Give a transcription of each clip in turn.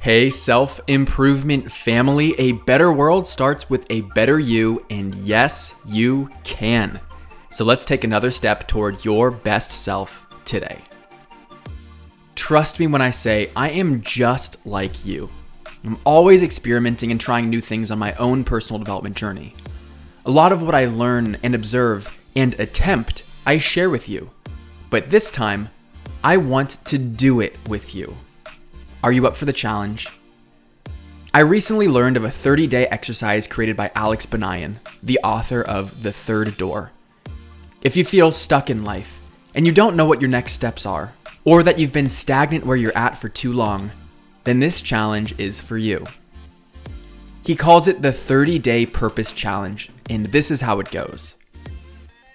Hey, self improvement family, a better world starts with a better you, and yes, you can. So let's take another step toward your best self today. Trust me when I say I am just like you. I'm always experimenting and trying new things on my own personal development journey. A lot of what I learn and observe and attempt, I share with you. But this time, I want to do it with you. Are you up for the challenge? I recently learned of a 30 day exercise created by Alex Banayan, the author of The Third Door. If you feel stuck in life and you don't know what your next steps are, or that you've been stagnant where you're at for too long, then this challenge is for you. He calls it the 30 Day Purpose Challenge, and this is how it goes.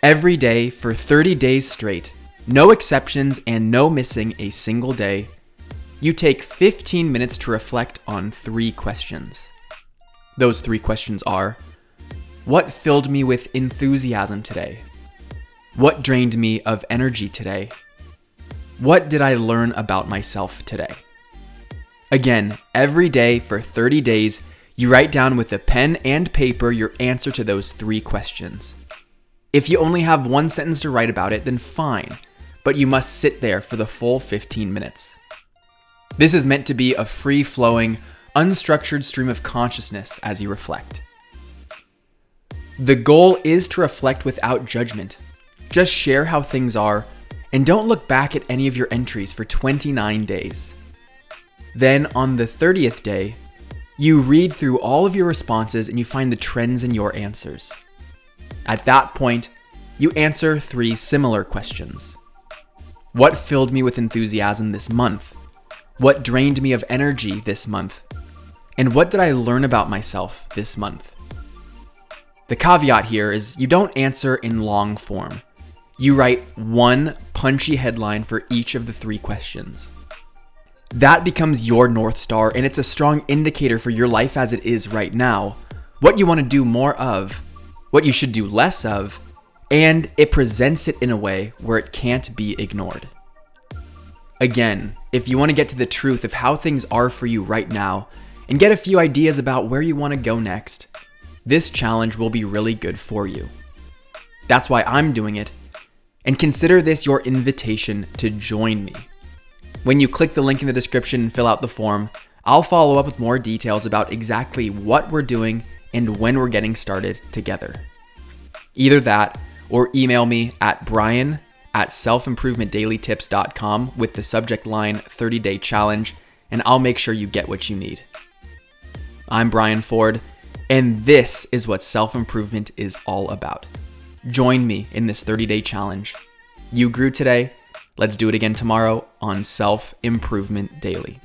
Every day for 30 days straight, no exceptions and no missing a single day, you take 15 minutes to reflect on three questions. Those three questions are What filled me with enthusiasm today? What drained me of energy today? What did I learn about myself today? Again, every day for 30 days, you write down with a pen and paper your answer to those three questions. If you only have one sentence to write about it, then fine, but you must sit there for the full 15 minutes. This is meant to be a free flowing, unstructured stream of consciousness as you reflect. The goal is to reflect without judgment. Just share how things are, and don't look back at any of your entries for 29 days. Then, on the 30th day, you read through all of your responses and you find the trends in your answers. At that point, you answer three similar questions What filled me with enthusiasm this month? What drained me of energy this month? And what did I learn about myself this month? The caveat here is you don't answer in long form. You write one punchy headline for each of the three questions. That becomes your North Star, and it's a strong indicator for your life as it is right now, what you want to do more of, what you should do less of, and it presents it in a way where it can't be ignored. Again, if you want to get to the truth of how things are for you right now and get a few ideas about where you want to go next, this challenge will be really good for you. That's why I'm doing it, and consider this your invitation to join me. When you click the link in the description and fill out the form, I'll follow up with more details about exactly what we're doing and when we're getting started together. Either that or email me at brian at selfimprovementdailytips.com with the subject line 30 day challenge, and I'll make sure you get what you need. I'm Brian Ford, and this is what self improvement is all about. Join me in this 30 day challenge. You grew today. Let's do it again tomorrow on Self Improvement Daily.